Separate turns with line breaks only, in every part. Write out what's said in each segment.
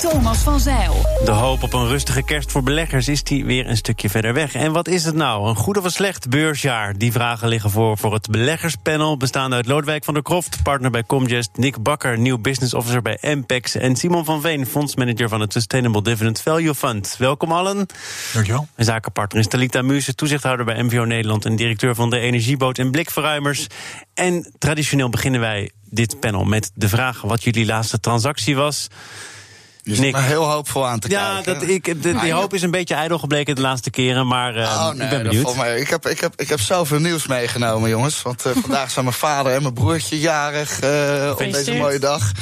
Thomas van Zeil.
De hoop op een rustige kerst voor beleggers is die weer een stukje verder weg. En wat is het nou? Een goed of een slecht beursjaar? Die vragen liggen voor voor het beleggerspanel, bestaande uit Loodwijk van der Kroft, partner bij Comgest, Nick Bakker, nieuw business officer bij Ampex en Simon van Veen, fondsmanager van het Sustainable Dividend Value Fund. Welkom allen.
Dankjewel.
Mijn zakenpartner is Talita Muse, toezichthouder bij MVO Nederland en directeur van de Energieboot en Blikverruimers. En traditioneel beginnen wij dit panel met de vraag wat jullie laatste transactie was.
Je zit maar heel hoopvol aan te
ja,
kijken.
dat, ik, de, die
je-
hoop is een beetje ijdel gebleken de laatste keren, maar eh,
Oh, nee,
ik ben
dat
benieuwd.
valt mij- Ik heb, ik, heb, ik heb zoveel nieuws meegenomen, jongens. Want eh, vandaag zijn mijn vader en mijn broertje jarig eh, op deze mooie dag.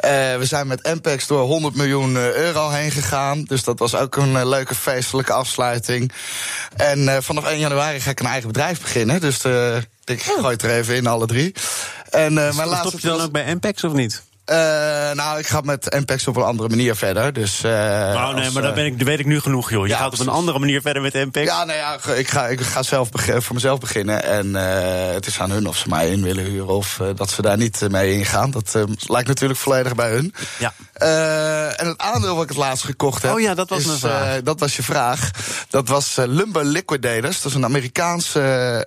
Eh, we zijn met Ampex door 100 miljoen euro heen gegaan. Dus dat was ook een leuke feestelijke afsluiting. En eh, vanaf 1 januari ga ik een eigen bedrijf beginnen. Dus eh, ik gooi het er even in, alle drie. En eh, mijn laatste
Stop je dan ook bij Ampex of niet?
Eh, nou, ik ga met Ampex op een andere manier verder. Dus, eh,
oh nee,
als,
maar dat,
eh,
ben ik, dat weet ik nu genoeg, joh. Je
ja,
gaat op een andere manier verder met Ampex.
Ja, nou ja, ik ga, ik ga zelf voor mezelf beginnen. En het is aan hun of ze mij in willen huren of dat ze daar niet mee ingaan. Dat lijkt natuurlijk volledig bij hun.
Ja.
En het aandeel wat ik het laatst gekocht heb.
Oh ja, dat was
is,
mijn vraag.
dat was je vraag. Dat was Lumber Liquidators. Dat is een Amerikaanse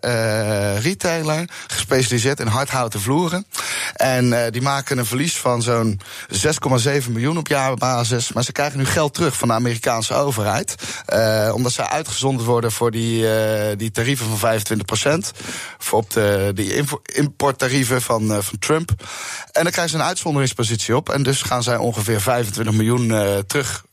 retailer. Gespecialiseerd in hardhouten vloeren. En die maken een verlies van zo'n 6,7 miljoen op jaarbasis. Maar ze krijgen nu geld terug van de Amerikaanse overheid. Eh, omdat zij uitgezonden worden voor die, eh, die tarieven van 25% Voor op de die importtarieven van, eh, van Trump. En dan krijgen ze een uitzonderingspositie op. En dus gaan zij ongeveer 25 miljoen terug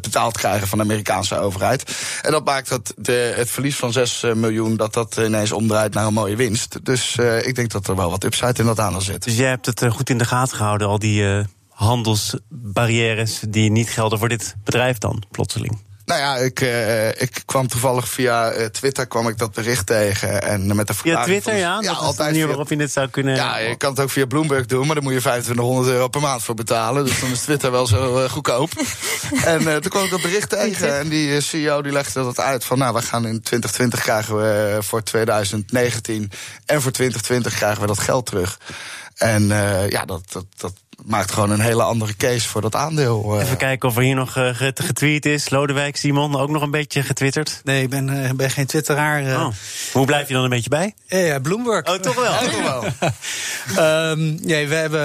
betaald krijgen van de Amerikaanse overheid. En dat maakt dat de, het verlies van 6 eh, miljoen... dat dat ineens omdraait naar een mooie winst. Dus eh, ik denk dat er wel wat upside in dat aandeel zit.
Dus jij hebt het eh, goed in de gaten gehouden, al die eh, handelsbarrières die niet gelden voor dit bedrijf dan, plotseling.
Nou ja, ik, eh, ik kwam toevallig via eh, Twitter kwam ik dat bericht tegen. En met de verklaring
Twitter, ja? Dat is de manier waarop je dit zou kunnen...
Ja, je kan het ook via Bloomberg doen, maar dan moet je 2500 euro per maand voor betalen. Dus dan is Twitter wel zo eh, goedkoop. en toen kwam ik dat bericht tegen en die CEO die legde dat uit van... nou, we gaan in 2020 krijgen we voor 2019 en voor 2020 krijgen we dat geld terug. En ja, dat, dat, dat maakt gewoon een hele andere case voor dat aandeel. eh.
Even kijken of er hier nog eh, get- getweet is. Lodewijk, Simon, ook nog een beetje getwitterd.
Nee, ik ben, eh, ben geen twitteraar.
Oh. Hoe blijf je dan een beetje bij?
Ja, ja, Bloomberg.
Oh, toch wel?
Toch wel.
Ehm, nee, we hebben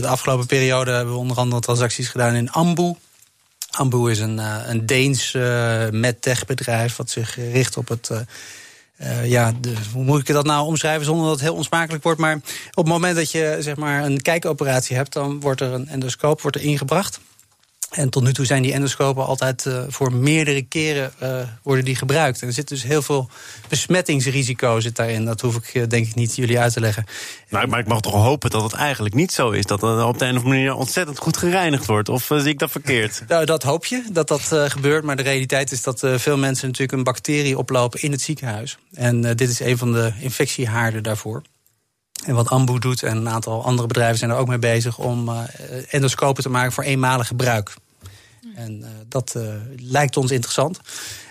de afgelopen periode hebben we onder andere transacties gedaan in Ambu. Ambu is een, eh, een Deens eh medtech bedrijf wat zich richt op het. eh, eh, ja, hoe moet ik dat nou omschrijven zonder dat het heel onsmakelijk wordt? Maar op het moment dat je zeg maar, een kijkoperatie hebt, dan wordt er een endoscoop wordt er ingebracht. En tot nu toe zijn die endoscopen altijd eh, voor meerdere keren eh, worden die gebruikt. En er zit dus heel veel besmettingsrisico zit daarin. Dat hoef ik eh, denk ik niet jullie uit te leggen.
Maar, maar ik mag toch hopen dat het eigenlijk niet zo is. Dat het op de een of andere manier ontzettend goed gereinigd wordt. Of zie ik dat verkeerd?
Nou, dat hoop je, dat dat gebeurt. Maar de realiteit is dat veel mensen natuurlijk een bacterie oplopen in het ziekenhuis. En dit is een van de infectiehaarden daarvoor. En wat Ambu doet en een aantal andere bedrijven zijn er ook mee bezig... om eh, endoscopen te maken voor eenmalig gebruik. En eh, dat eh, lijkt ons interessant.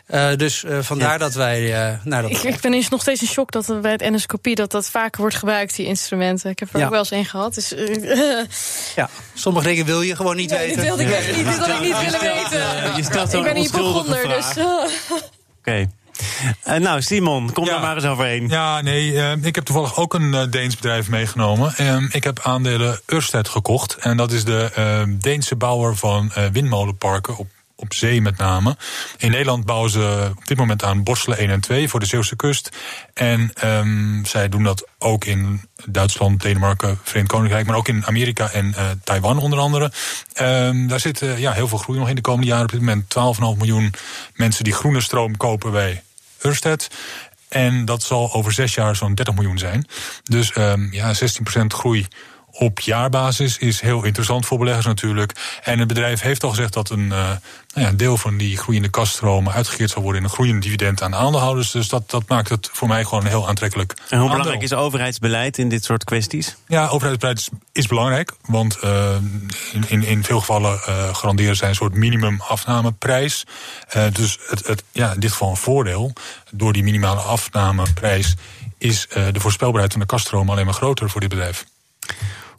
Eh, dus eh, vandaar dat wij... eh nou, dat
Ik, ik ben eens nog steeds in shock dat er bij het endoscopie dat dat vaker wordt gebruikt, die instrumenten. Ik heb er
Ja.
ook wel eens een gehad. Dus,
ja, sommige dingen wil je gewoon niet
nee, dit
weten.
wilde ik echt niet, dit had ik niet willen weten.
Je
Ik ben
onschuldige
begonnen, dus...
Oké. Eh, nou, Simon, kom
Ja.
daar maar eens overheen.
Ja, nee, eh, ik heb toevallig ook een eh, Deens bedrijf meegenomen. Ehm, ik heb aandelen Ørsted gekocht. En dat is de ehm, Deense bouwer van eh, windmolenparken op, op zee met name. In Nederland bouwen ze op dit moment aan Borselen 1 en 2 voor de Zeeuwse kust. En ehm, zij doen dat ook in Duitsland, Denemarken, Verenigd Koninkrijk... maar ook in Amerika en Taiwan onder andere. Ehm, daar zit ja, heel veel groei nog in de komende jaren. Op dit moment 12,5 miljoen mensen die groene stroom kopen bij Ørsted. En dat zal over zes jaar zo'n 30 miljoen zijn. Dus ehm, ja, 16% groei op jaarbasis is heel interessant voor beleggers natuurlijk. En het bedrijf heeft al gezegd dat een, uh, nou ja, deel van die groeiende kaststromen uitgekeerd zal worden in een groeiend dividend aan aandeelhouders. Dus dat, dat maakt het voor mij gewoon heel aantrekkelijk.
En hoe belangrijk is overheidsbeleid in dit soort kwesties?
Ja, overheidsbeleid is, is belangrijk. Want uh, in, in, in veel gevallen uh, garanderen zij een soort minimumafnameprijs. dus het, het, ja, in dit geval een voordeel. Door die minimale afnameprijs is de voorspelbaarheid van de kaststroom alleen maar groter voor dit bedrijf.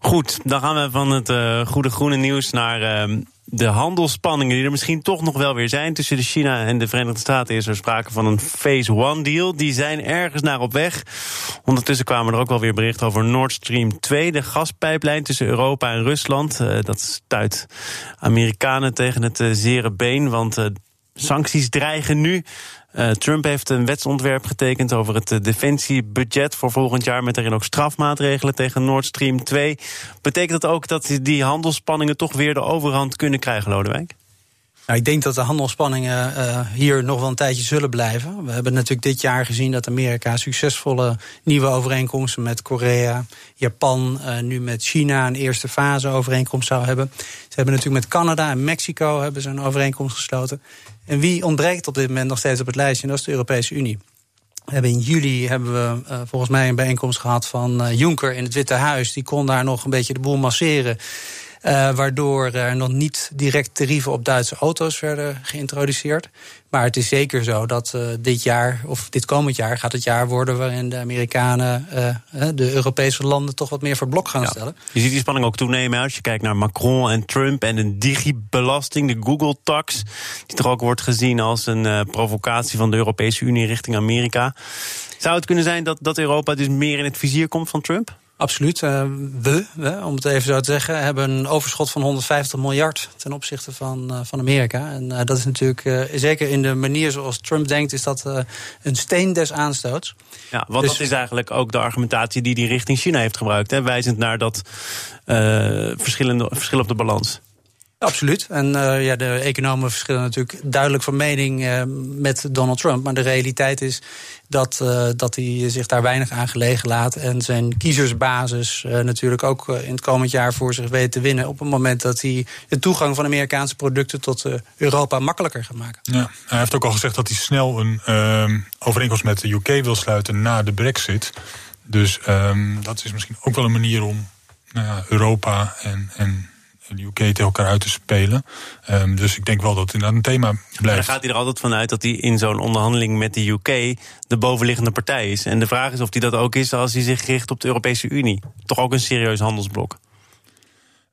Goed, dan gaan we van het uh, goede groene nieuws naar uh, de handelsspanningen die er misschien toch nog wel weer zijn tussen de China en de Verenigde Staten. Is er sprake van een Phase One deal. Die zijn ergens naar op weg. Ondertussen kwamen er ook wel weer berichten over Nord Stream 2, de gaspijplijn tussen Europa en Rusland. Uh, dat stuit Amerikanen tegen het zere been, want sancties dreigen nu. Uh, Trump heeft een wetsontwerp getekend over het uh, defensiebudget voor volgend jaar. Met daarin ook strafmaatregelen tegen Nord Stream 2. Betekent dat ook dat die handelsspanningen toch weer de overhand kunnen krijgen, Lodewijk?
Nou, ik denk dat de handelsspanningen uh, hier nog wel een tijdje zullen blijven. We hebben natuurlijk dit jaar gezien dat Amerika succesvolle nieuwe overeenkomsten met Korea, Japan, uh, nu met China een eerste fase overeenkomst zou hebben. Ze hebben natuurlijk met Canada en Mexico hebben ze een overeenkomst gesloten. En wie ontbreekt op dit moment nog steeds op het lijstje? En dat is de Europese Unie. We hebben in juli hebben we uh, volgens mij een bijeenkomst gehad van Juncker in het Witte Huis. Die kon daar nog een beetje de boel masseren. Uh, waardoor er nog niet direct tarieven op Duitse auto's werden geïntroduceerd. Maar het is zeker zo dat uh, dit jaar, of dit komend jaar, gaat het jaar worden waarin de Amerikanen uh, de Europese landen toch wat meer voor blok gaan ja. stellen.
Je ziet die spanning ook toenemen als je kijkt naar Macron en Trump en een digibelasting, de Google-tax, die toch ook wordt gezien als een provocatie van de Europese Unie richting Amerika. Zou het kunnen zijn dat, dat Europa dus meer in het vizier komt van Trump?
Absoluut. Uh, we, we, om het even zo te zeggen, hebben een overschot van 150 miljard ten opzichte van, uh, van Amerika. En uh, dat is natuurlijk, zeker in de manier zoals Trump denkt, is dat een steen des aanstoots.
Ja, want dus, dat is eigenlijk ook de argumentatie die hij richting China heeft gebruikt, hè, wijzend naar dat verschillende, verschil op de balans.
Absoluut. En uh, ja, de economen verschillen natuurlijk duidelijk van mening uh, met Donald Trump. Maar de realiteit is dat, uh, dat hij zich daar weinig aan gelegen laat. En zijn kiezersbasis natuurlijk ook in het komend jaar voor zich weet te winnen. Op het moment dat hij de toegang van Amerikaanse producten tot Europa makkelijker gaat maken.
Ja, hij heeft ook al gezegd dat hij snel een ehm, overeenkomst met de UK wil sluiten na de Brexit. Dus um, dat is misschien ook wel een manier om nou Europa en. en UK tegen elkaar uit te spelen. Um, dus ik denk wel dat het inderdaad een thema blijft. Maar
dan gaat hij er altijd vanuit dat hij in zo'n onderhandeling met de UK de bovenliggende partij is. En de vraag is of hij dat ook is als hij zich richt op de Europese Unie. Toch ook een serieus handelsblok.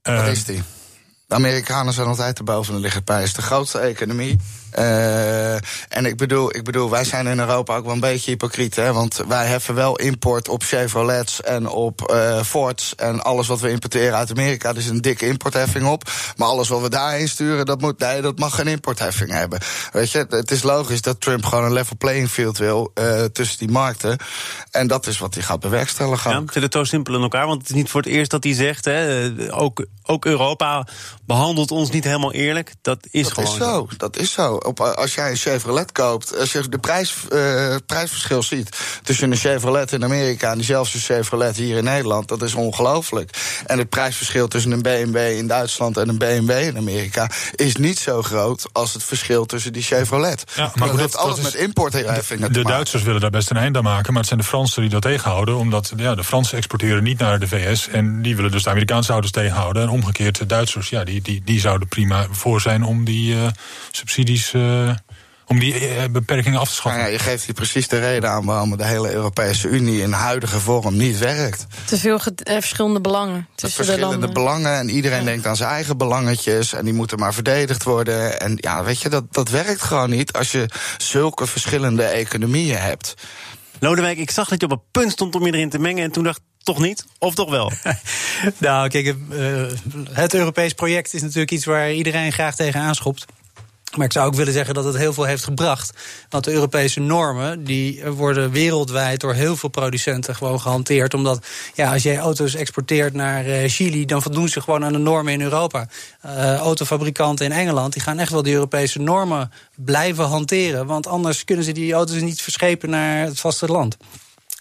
Wat is die? De Amerikanen zijn altijd de bovenliggende. Het is de grootste economie. Uh, en ik bedoel, ik bedoel, wij zijn in Europa ook wel een beetje hypocriet. Hè? Want wij heffen wel import op Chevrolets en op uh, Fords. En alles wat we importeren uit Amerika, er is een dikke importheffing op. Maar alles wat we daarheen sturen, dat, moet, nee, dat mag geen importheffing hebben. Weet je, het is logisch dat Trump gewoon een level playing field wil uh, tussen die markten. En dat is wat hij gaat bewerkstelligen.
Ja, zit het zo simpel in elkaar? Want het is niet voor het eerst dat hij zegt, hè, ook, ook Europa behandelt ons niet helemaal eerlijk. Dat is
dat
gewoon
is zo. Dat is zo op, als jij een Chevrolet koopt, als je de prijs, uh, prijsverschil ziet tussen een Chevrolet in Amerika en diezelfde Chevrolet hier in Nederland, dat is ongelooflijk. En het prijsverschil tussen een BMW in Duitsland en een BMW in Amerika is niet zo groot als het verschil tussen die Chevrolet. Ja, maar dat, heeft alles met importheffingen
De, de Duitsers willen daar best een eind aan maken, maar het zijn de Fransen die dat tegenhouden, omdat ja, de Fransen exporteren niet naar de VS en die willen dus de Amerikaanse auto's tegenhouden. En omgekeerd, de Duitsers, ja, die, die, die zouden prima voor zijn om die uh, subsidies uh, om die uh, beperkingen af te schaffen.
Nou ja, je geeft hier precies de reden aan waarom de hele Europese Unie in huidige vorm niet werkt.
Te veel verschillende belangen tussen
verschillende
de landen.
belangen en iedereen ja. denkt aan zijn eigen belangetjes en die moeten maar verdedigd worden. En ja, weet je, dat, dat werkt gewoon niet als je zulke verschillende economieën hebt.
Lodewijk, ik zag dat je op een punt stond om je erin te mengen en toen dacht toch niet? Of toch wel?
nou, kijk, uh, het Europees project is natuurlijk iets waar iedereen graag tegen aanschopt. Maar ik zou ook willen zeggen dat het heel veel heeft gebracht. Want de Europese normen die worden wereldwijd door heel veel producenten gewoon gehanteerd. Omdat ja, als jij auto's exporteert naar uh, Chili, dan voldoen ze gewoon aan de normen in Europa. Uh, autofabrikanten in Engeland die gaan echt wel die Europese normen blijven hanteren. Want anders kunnen ze die auto's niet verschepen naar het vasteland.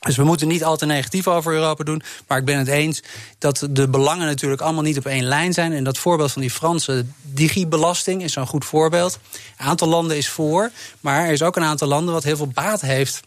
Dus we moeten niet al te negatief over Europa doen. Maar ik ben het eens dat de belangen natuurlijk allemaal niet op één lijn zijn. En dat voorbeeld van die Franse digibelasting is zo'n goed voorbeeld. Een aantal landen is voor, maar er is ook een aantal landen wat heel veel baat heeft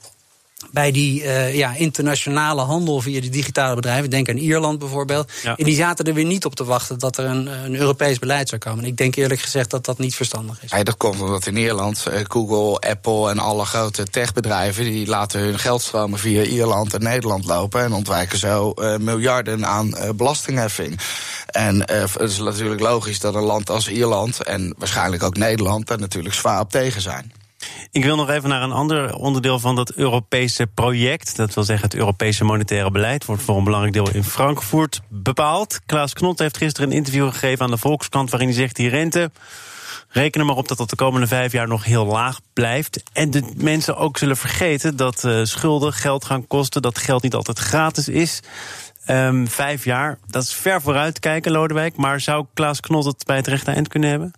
bij die uh, ja, internationale handel via die digitale bedrijven. Denk aan Ierland bijvoorbeeld. Ja. En die zaten er weer niet op te wachten dat er een, een Europees beleid zou komen. En ik denk eerlijk gezegd dat dat niet verstandig is.
Ja, dat komt omdat in Ierland uh, Google, Apple en alle grote techbedrijven... die laten hun geldstromen via Ierland en Nederland lopen... en ontwijken zo uh, miljarden aan belastingheffing. En het is natuurlijk logisch dat een land als Ierland... en waarschijnlijk ook Nederland daar natuurlijk zwaar op tegen zijn.
Ik wil nog even naar een ander onderdeel van dat Europese project. Dat wil zeggen, het Europese monetaire beleid wordt voor een belangrijk deel in Frankfurt bepaald. Klaas Knot heeft gisteren een interview gegeven aan de Volkskrant waarin hij zegt: die rente. Reken er maar op dat dat de komende vijf jaar nog heel laag blijft. En de mensen ook zullen vergeten dat uh, schulden geld gaan kosten. Dat geld niet altijd gratis is. Um, vijf jaar, dat is ver vooruit kijken, Lodewijk. Maar zou Klaas Knot het bij het rechte eind kunnen hebben?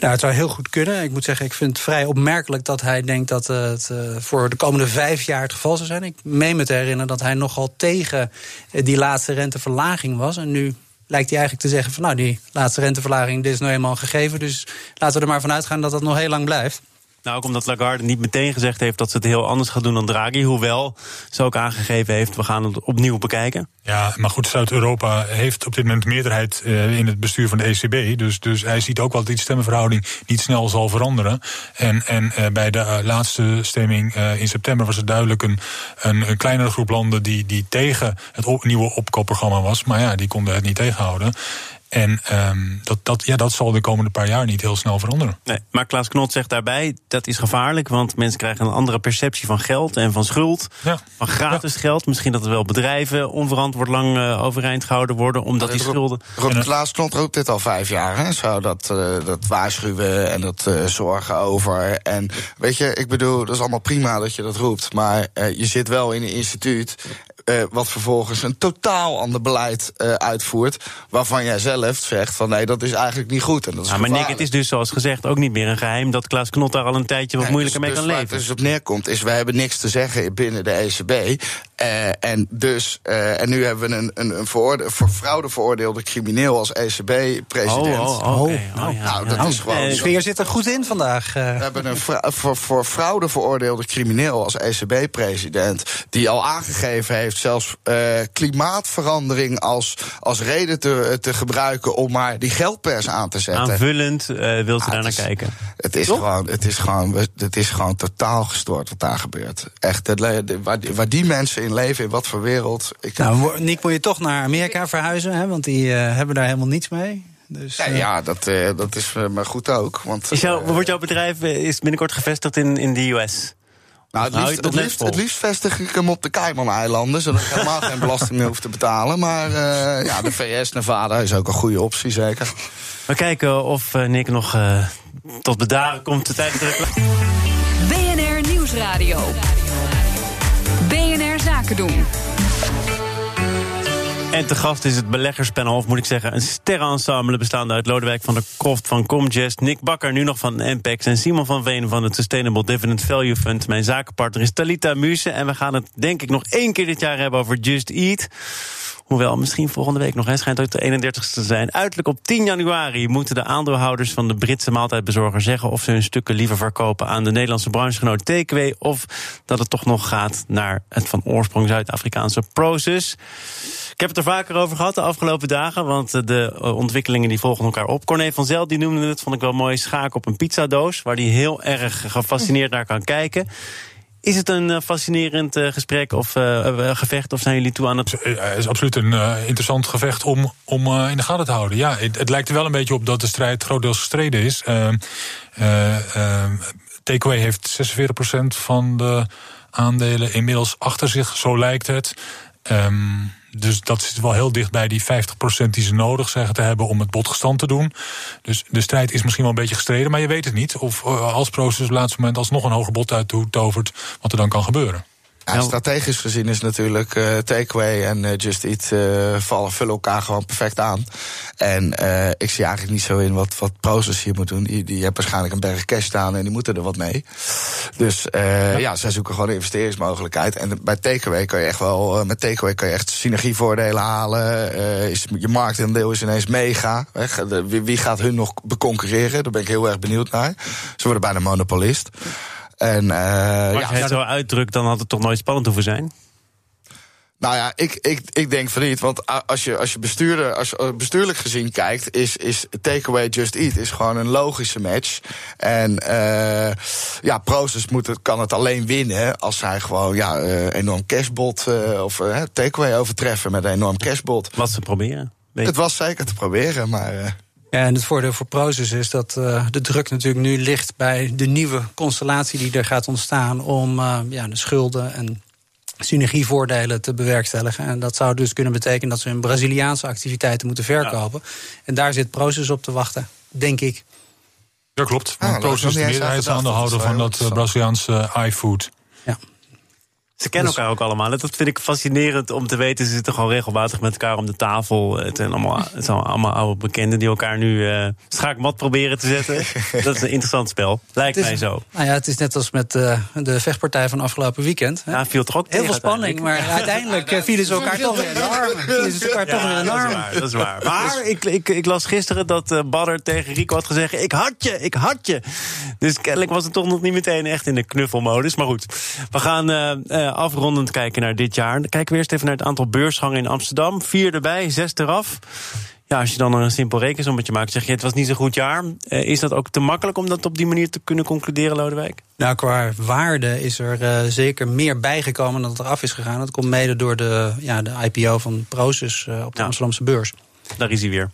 Nou, het zou heel goed kunnen. Ik moet zeggen, ik vind het vrij opmerkelijk dat hij denkt dat het uh, voor de komende vijf jaar het geval zou zijn. Ik meen me te herinneren dat hij nogal tegen die laatste renteverlaging was. En nu lijkt hij eigenlijk te zeggen van nou, die laatste renteverlaging, dit is nou eenmaal gegeven. Dus laten we er maar vanuit gaan dat dat nog heel lang blijft.
Nou, ook omdat Lagarde niet meteen gezegd heeft dat ze het heel anders gaat doen dan Draghi. Hoewel ze ook aangegeven heeft, we gaan het opnieuw bekijken.
Ja, maar goed, Zuid-Europa heeft op dit moment meerderheid uh, in het bestuur van de ECB. Dus, dus hij ziet ook wel dat die stemmenverhouding niet snel zal veranderen. En, en uh, bij de uh, laatste stemming in september was het duidelijk een, een, kleinere groep landen die, die tegen het nieuwe opkoopprogramma was. Maar ja, die konden het niet tegenhouden. En um, dat, dat, ja, dat zal de komende paar jaar niet heel snel veranderen.
Nee, maar Klaas Knot zegt daarbij, dat is gevaarlijk... want mensen krijgen een andere perceptie van geld en van schuld. Ja. Van gratis ja. geld. Misschien dat er wel bedrijven onverantwoord lang uh, overeind gehouden worden... omdat die schulden...
Rob, Klaas Knot roept dit al vijf jaar. Hè? Zo dat, uh, dat waarschuwen en dat uh, zorgen over. En weet je, ik bedoel, dat is allemaal prima dat je dat roept... maar je zit wel in een instituut... Uh, wat vervolgens een totaal ander beleid uh, uitvoert. Waarvan jij zelf zegt van nee, dat is eigenlijk niet goed. En dat is
ja, maar Nick, het is dus zoals gezegd ook niet meer een geheim dat Klaas Knot daar al een tijdje wat nee, moeilijker
dus,
mee
dus
kan leven.
Waar het dus op neerkomt, is wij hebben niks te zeggen binnen de ECB. Uh, en dus, en nu hebben we een, een, een voor fraude veroordeelde crimineel als ECB-president.
Oh, oh, okay. oh,
oh, ja, nou, dat
ja.
is gewoon.
De sfeer zit er goed in vandaag.
We hebben een voor, voor fraude veroordeelde crimineel als ECB-president. Die al aangegeven heeft zelfs uh, klimaatverandering als, als reden te, te gebruiken om maar die geldpers aan te zetten.
Aanvullend uh, wilt u ah, daar naar kijken.
Het is, gewoon, het, is gewoon, het is gewoon totaal gestoord wat daar gebeurt. Echt, het, waar, waar die mensen in leven, in wat voor wereld.
Ik nou, Nick, moet je toch naar Amerika verhuizen, hè? want die uh, hebben daar helemaal niets mee. Dus,
ja, ja, dat, uh, dat is maar goed ook. Want,
is jou, wordt jouw bedrijf is binnenkort gevestigd in, in de US?
Nou, het liefst, het, liefst, het liefst, vestig ik hem op de Cayman-eilanden, zodat ik helemaal geen belasting meer hoef te betalen. Maar uh, ja, de VS, Nevada is ook een goede optie, zeker.
We kijken of uh, Nick nog uh, tot bedaren komt tijdens de
BNR Nieuwsradio.
En te gast is het beleggerspanel, of moet ik zeggen, een sterrenensemble bestaande uit Lodewijk van der Kroft van Comgest, Nick Bakker, nu nog van Ampex en Simon van Veen van het Sustainable Dividend Value Fund. Mijn zakenpartner is Talita Muse en we gaan het denk ik nog één keer dit jaar hebben over Just Eat. Hoewel, misschien volgende week nog. Hij schijnt ook de 31ste te zijn. Uiterlijk op 10 januari moeten de aandeelhouders van de Britse maaltijdbezorger zeggen of ze hun stukken liever verkopen aan de Nederlandse branchegenoot TKW. Of dat het toch nog gaat naar het van oorsprong Zuid-Afrikaanse Proces. Ik heb het er vaker over gehad de afgelopen dagen, want de ontwikkelingen die volgen elkaar op. Corné van Zel die noemde het, vond ik wel mooi, schaak op een pizzadoos, waar hij heel erg gefascineerd naar kan kijken. Is het een fascinerend uh, gesprek of uh, gevecht? Of zijn jullie toe aan het.
Het is absoluut een interessant gevecht om, om in de gaten te houden. Ja, het, het, lijkt er wel een beetje op dat de strijd grotendeels gestreden is. Takeaway heeft 46% van de aandelen inmiddels achter zich, zo lijkt het. Um, dus dat zit wel heel dicht bij die 50% die ze nodig zeggen te hebben om het bod gestand te doen. Dus de strijd is misschien wel een beetje gestreden, maar je weet het niet. Of als Proces op het laatste moment alsnog een hoger bod uit tovert, wat er dan kan gebeuren.
Ja, strategisch gezien is natuurlijk uh, Takeaway en uh, Just Eat uh, vallen, vullen elkaar gewoon perfect aan. En ik zie eigenlijk niet zo in wat, wat Proces hier moet doen. Die, die hebben waarschijnlijk een berg cash staan en die moeten er wat mee. Dus ja. ja, zij zoeken gewoon een investeringsmogelijkheid. En bij Takeaway kan je echt wel, met Takeaway kan je echt synergievoordelen halen. is, je marktaandeel is ineens mega. Wie, wie gaat hun nog beconcurreren? Daar ben ik heel erg benieuwd naar. Ze worden bijna monopolist. En, uh,
Als je het zo uitdrukt, dan had het toch nooit spannend hoeven zijn?
Nou ja, ik, ik, ik denk van niet. Want als je, als je, bestuurder, als je bestuurlijk gezien kijkt, is, is Takeaway Just Eat is gewoon een logische match. En uh, ja, Proces moet het, kan het alleen winnen als zij gewoon ja, enorm cashbot uh, of Takeaway overtreffen met een enorm cashbot.
Wat ze proberen.
Het was zeker te proberen, maar.
Ja, en het voordeel voor Proces is dat uh, de druk natuurlijk nu ligt bij de nieuwe constellatie die er gaat ontstaan om uh, ja, de schulden en synergievoordelen te bewerkstelligen. En dat zou dus kunnen betekenen dat ze hun Braziliaanse activiteiten moeten verkopen. Ja. En daar zit Proces op te wachten, denk ik.
Ja, klopt. Ah, Proces is de meerderheidsaandeelhouder van dat uh, Braziliaanse iFood.
Ze kennen elkaar ook allemaal. Dat vind ik fascinerend om te weten. Ze zitten gewoon regelmatig met elkaar om de tafel. Het zijn allemaal, het zijn allemaal oude bekenden die elkaar nu uh, schaakmat proberen te zetten. dat is een interessant spel. Lijkt
is,
mij zo.
Nou ja, het is net als met uh, de vechtpartij van afgelopen weekend. Hè?
Ja, viel toch ook
Heel veel spanning, maar uiteindelijk uh, vielen ze elkaar toch weer in de armen. Vielen ze elkaar ja, toch weer in de armen.
Dat is waar. Maar ik, ik, ik las gisteren dat uh, Badder tegen Rico had gezegd... ik had je, ik had je. Dus kennelijk was het toch nog niet meteen echt in de knuffelmodus. Maar goed, we gaan afrondend kijken naar dit jaar. Dan kijken we eerst even naar het aantal beursgangen in Amsterdam. Vier erbij, zes eraf. Ja, als je dan een simpel rekensommetje maakt, zeg je het was niet zo'n goed jaar. Uh, is dat ook te makkelijk om dat op die manier te kunnen concluderen, Lodewijk?
Nou, qua waarde is er uh, zeker meer bijgekomen dan dat er af is gegaan. Dat komt mede door de, ja, de IPO van Proces uh, op de ja. Amsterdamse beurs.
Daar is hij weer.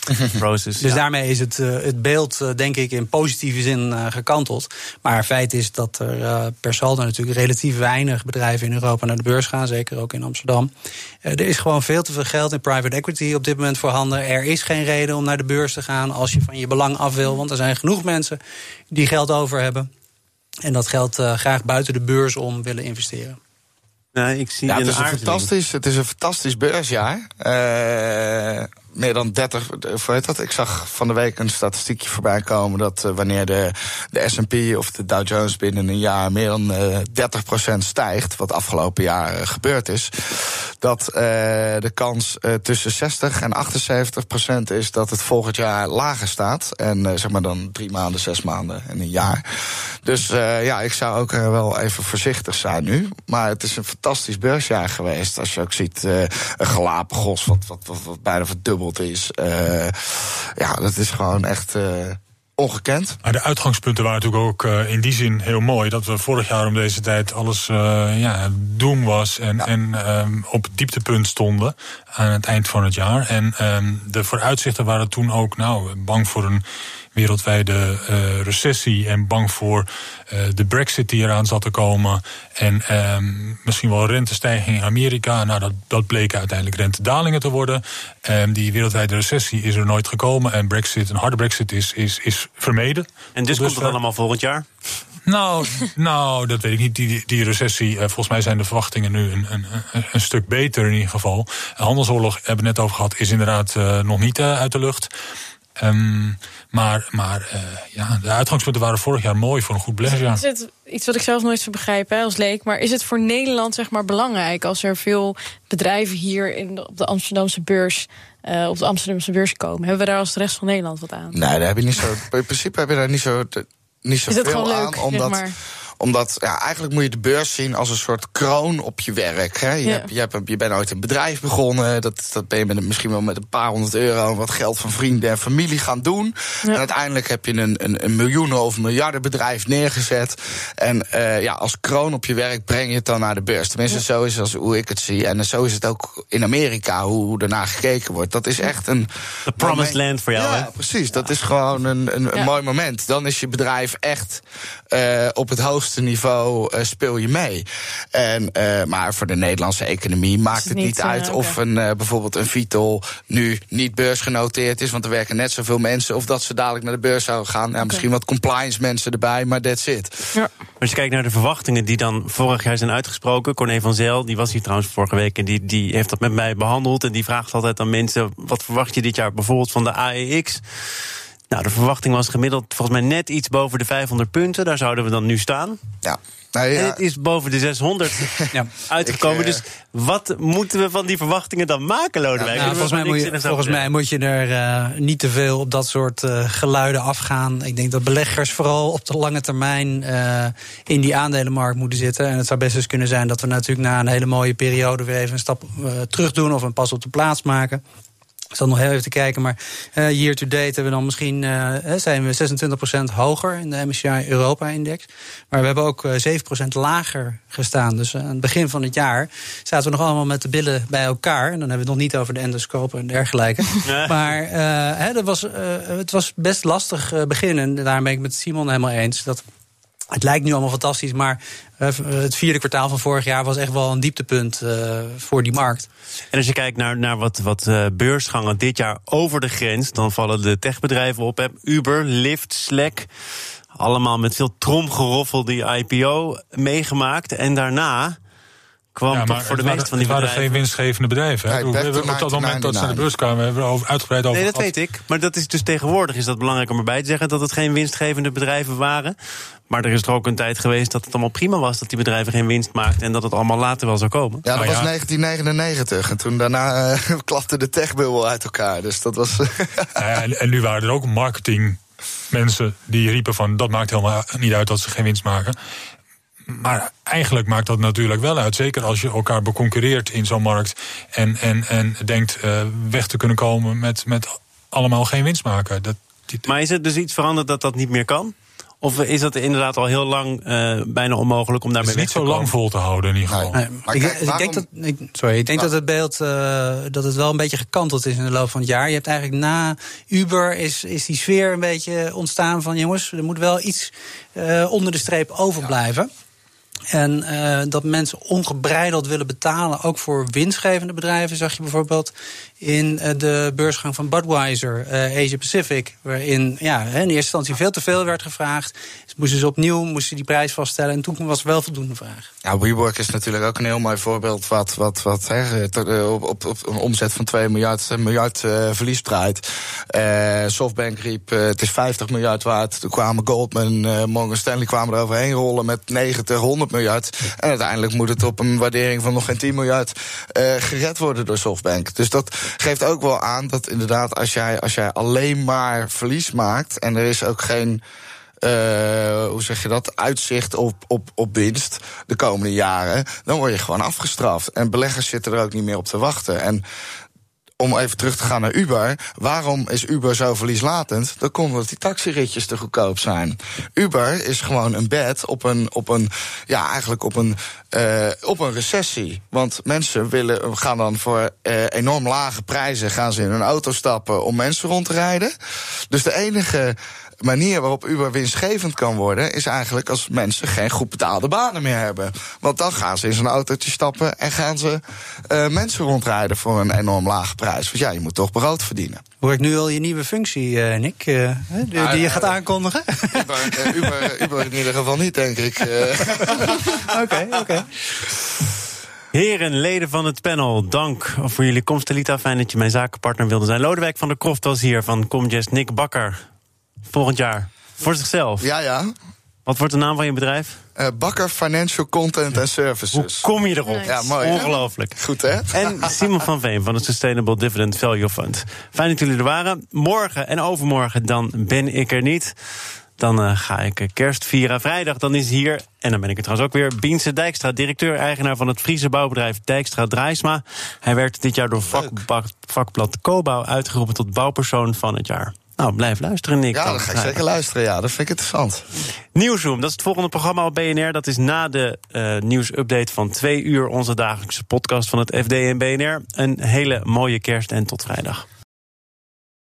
Proces,
dus ja. daarmee is het, uh, het beeld, uh, denk ik, in positieve zin uh, gekanteld. Maar feit is dat er per saldo natuurlijk relatief weinig bedrijven in Europa naar de beurs gaan. Zeker ook in Amsterdam. er is gewoon veel te veel geld in private equity op dit moment voorhanden. Er is geen reden om naar de beurs te gaan als je van je belang af wil. Want er zijn genoeg mensen die geld over hebben. En dat geld graag buiten de beurs om willen investeren.
Nee, ik zie
ja, het,
een
is een fantastisch, het is een fantastisch beursjaar. Uh, meer dan 30, hoe heet dat? Ik zag van de week een statistiekje voorbij komen dat uh, wanneer de, de SP of de Dow Jones binnen een jaar meer dan uh, 30% stijgt, wat afgelopen jaar gebeurd is, dat de kans tussen 60 en 78% is dat het volgend jaar lager staat. En zeg maar dan drie maanden, zes maanden en een jaar. Dus ja, ik zou ook wel even voorzichtig zijn nu. Maar het is een fantastisch beursjaar geweest. Als je ook ziet, een Galapagos, wat, wat, wat, wat bijna verdubbeld is. Uh, ja, dat is gewoon echt. Uh, ongekend.
Maar de uitgangspunten waren natuurlijk ook uh, in die zin heel mooi. Dat we vorig jaar om deze tijd alles uh, ja, doem was en, ja. en um, op het dieptepunt stonden aan het eind van het jaar. En um, de vooruitzichten waren toen ook nou, bang voor een wereldwijde uh, recessie en bang voor uh, de brexit die eraan zat te komen. En um, misschien wel rentestijging in Amerika. Nou, dat, dat bleek uiteindelijk rentedalingen te worden. Um, die wereldwijde recessie is er nooit gekomen. En brexit, een harde brexit is, is, is vermeden.
En dus komt het allemaal volgend jaar?
Nou, nou, dat weet ik niet. Die, die recessie, uh, volgens mij zijn de verwachtingen nu een, een, een, stuk beter in ieder geval. De handelsoorlog, hebben we het net over gehad, is inderdaad nog niet uit de lucht. Um, maar maar uh, ja, de uitgangspunten waren vorig jaar mooi voor een goed beleggersjaar.
Is het iets wat ik zelf nooit zou begrijpen hè, als leek, maar is het voor Nederland zeg maar belangrijk als er veel bedrijven hier in de, op de Amsterdamse beurs uh, op de Amsterdamse beurs komen? Hebben we daar als de rest van Nederland wat aan?
Nee, daar heb je niet zo. In principe heb je daar niet zo, niet zo
is
veel
leuk,
aan, omdat.
Zeg maar
omdat ja, eigenlijk moet je de beurs zien als een soort kroon op je werk. Hè? Je,
Ja.
hebt, je, hebt, je bent ooit een bedrijf begonnen. Dat, dat ben je met, misschien wel met een paar honderd euro... en wat geld van vrienden en familie gaan doen.
Ja.
En uiteindelijk heb je een, een, een miljoenen of miljardenbedrijf neergezet. En eh, ja, als kroon op je werk breng je het dan naar de beurs. Tenminste, zo is als hoe ik het zie. En zo is het ook in Amerika, hoe, ernaar gekeken wordt. Dat is echt een...
The promised
moment-
land voor jou,
ja,
hè?
precies. Dat is gewoon een, een, een
Ja.
mooi moment. Dan is je bedrijf echt eh, op het hoogste kostenniveau uh, speel je mee. En, uh, maar voor de Nederlandse economie maakt het niet, niet uit uh, of een, bijvoorbeeld een Vitol nu niet beursgenoteerd is. Want er werken net zoveel mensen. Of dat ze dadelijk naar de beurs zouden gaan. Ja, okay. Misschien wat compliance mensen erbij, maar that's it.
Ja. Als je kijkt naar de verwachtingen die dan vorig jaar zijn uitgesproken. Corné van Zel, die was hier trouwens vorige week. En die, die heeft dat met mij behandeld. En die vraagt altijd aan mensen: wat verwacht je dit jaar bijvoorbeeld van de AEX? Nou, de verwachting was gemiddeld volgens mij net iets boven de 500 punten. Daar zouden we dan nu staan.
Ja. Nou ja.
En het is boven de 600 ja. uitgekomen. Ik, uh, dus wat moeten we van die verwachtingen dan maken, Lodewijk?
Ja, nou, volgens mij, moet je, volgens mij moet je er uh, niet te veel op dat soort uh, geluiden afgaan. Ik denk dat beleggers vooral op de lange termijn in die aandelenmarkt moeten zitten. En het zou best eens kunnen zijn dat we natuurlijk na een hele mooie periode weer even een stap terug doen of een pas op de plaats maken. Ik zal nog heel even te kijken, maar uh, year to date hebben we dan misschien uh, zijn we 26% hoger in de MSCI Europa-index. Maar we hebben ook uh, 7% lager gestaan. Dus aan het begin van het jaar zaten we nog allemaal met de billen bij elkaar. En dan hebben we het nog niet over de endoscope en dergelijke. Maar hè, dat was, het was best lastig beginnen. En daar ben ik met Simon helemaal eens. Dat het lijkt nu allemaal fantastisch, maar het vierde kwartaal van vorig jaar was echt wel een dieptepunt uh, voor die markt.
En als je kijkt naar, naar wat, wat beursgangen dit jaar over de grens, dan vallen de techbedrijven op. Uber, Lyft, Slack. Allemaal met veel tromgeroffel die IPO meegemaakt. En daarna kwam ja, toch voor de meeste van die
bedrijven...
Het
waren geen winstgevende bedrijven. Hè? Nee, we, op dat moment dat ze naar de beurs kwamen, hebben we over, uitgebreid over
Nee, dat weet ik. Maar dat is dus tegenwoordig is dat belangrijk om erbij te zeggen... dat het geen winstgevende bedrijven waren. Maar er is er ook een tijd geweest dat het allemaal prima was... dat die bedrijven geen winst maakten en dat het allemaal later wel zou komen.
Ja, dat
maar
was
ja.
1999. En toen daarna uh, klapte de techbubbel uit elkaar. Dus dat was...
ja, en, en nu waren er ook marketing mensen die riepen van... dat maakt helemaal niet uit dat ze geen winst maken. Maar eigenlijk maakt dat natuurlijk wel uit. Zeker als je elkaar beconcurreert in zo'n markt. En, en, en denkt uh, weg te kunnen komen met, met allemaal geen winst maken. Dat,
die... Maar is het dus iets veranderd dat dat niet meer kan? Of is dat inderdaad al heel lang uh, bijna onmogelijk om daarmee weg te komen?
Het is niet zo lang vol te houden in ieder geval. Nee,
maar ik, kijk, waarom... ik, denk dat, ik, sorry, ik denk ja. dat het beeld uh, dat het wel een beetje gekanteld is in de loop van het jaar. Je hebt eigenlijk na Uber is, is die sfeer een beetje ontstaan van jongens, er moet wel iets uh, onder de streep overblijven. Ja. En uh, dat mensen ongebreideld willen betalen, ook voor winstgevende bedrijven, zag je bijvoorbeeld in uh, de beursgang van Budweiser, uh, Asia Pacific, waarin ja, in eerste instantie veel te veel werd gevraagd. Dus moesten ze opnieuw moesten die prijs vaststellen en toen was er wel voldoende vraag.
Ja, WeWork is natuurlijk ook een heel mooi voorbeeld wat, wat, wat hè, op, op, op een omzet van 2 miljard, miljard verlies draait. Softbank riep, het is 50 miljard waard. Toen kwamen Goldman, Morgan Stanley kwamen er overheen rollen met 90, 100 miljard. En uiteindelijk moet het op een waardering van nog geen 10 miljard gered worden door Softbank. Dus dat geeft ook wel aan dat inderdaad als jij, als jij alleen maar verlies maakt en er is ook geen. Uh, hoe zeg je dat? Uitzicht op, op, op winst de komende jaren. Dan word je gewoon afgestraft. En beleggers zitten er ook niet meer op te wachten. En om even terug te gaan naar Uber. Waarom is Uber zo verlieslatend? Dat komt omdat die taxiritjes te goedkoop zijn. Uber is gewoon een bed op een, op een ja, eigenlijk op een, uh, op een recessie. Want mensen willen, gaan dan voor uh, enorm lage prijzen gaan ze in een auto stappen om mensen rond te rijden. Dus de enige manier waarop Uber winstgevend kan worden, is eigenlijk als mensen geen goed betaalde banen meer hebben. Want dan gaan ze in zo'n autootje stappen en gaan ze uh, mensen rondrijden voor een enorm lage prijs. Want ja, je moet toch brood verdienen.
Hoor ik nu al je nieuwe functie, uh, Nick, uh, die, die je gaat aankondigen?
Uber, Uber, Uber, in ieder geval niet, denk ik.
Oké, oké. Okay, okay.
Heren, leden van het panel, dank voor jullie komst, Talita. Fijn dat je mijn zakenpartner wilde zijn. Lodewijk van der Kroft was hier van Comgest. Nick Bakker, volgend jaar. Voor zichzelf.
Ja, ja.
Wat wordt de naam van je bedrijf?
Uh, Bakker Financial Content and Services.
Hoe kom je erop?
Ja, mooi.
Ongelooflijk.
Hè? Goed, hè?
En Simon van Veen van het Sustainable Dividend Value Fund. Fijn dat jullie er waren. Morgen en overmorgen dan ben ik er niet. Dan uh, ga ik kerst vieren. Vrijdag dan is hier, en dan ben ik er trouwens ook weer... Biense Dijkstra, directeur-eigenaar van het Friese bouwbedrijf Dijkstra Draaisma. Hij werd dit jaar door vakblad, vakblad Cobouw uitgeroepen tot bouwpersoon van het jaar. Nou, blijf luisteren, Nick.
Ja, dan ga ik zeker luisteren. Ja, dat vind ik interessant.
Nieuwsroom, dat is het volgende programma op BNR. Dat is na de uh, nieuwsupdate van twee uur onze dagelijkse podcast van het FD en BNR. Een hele mooie kerst en tot vrijdag.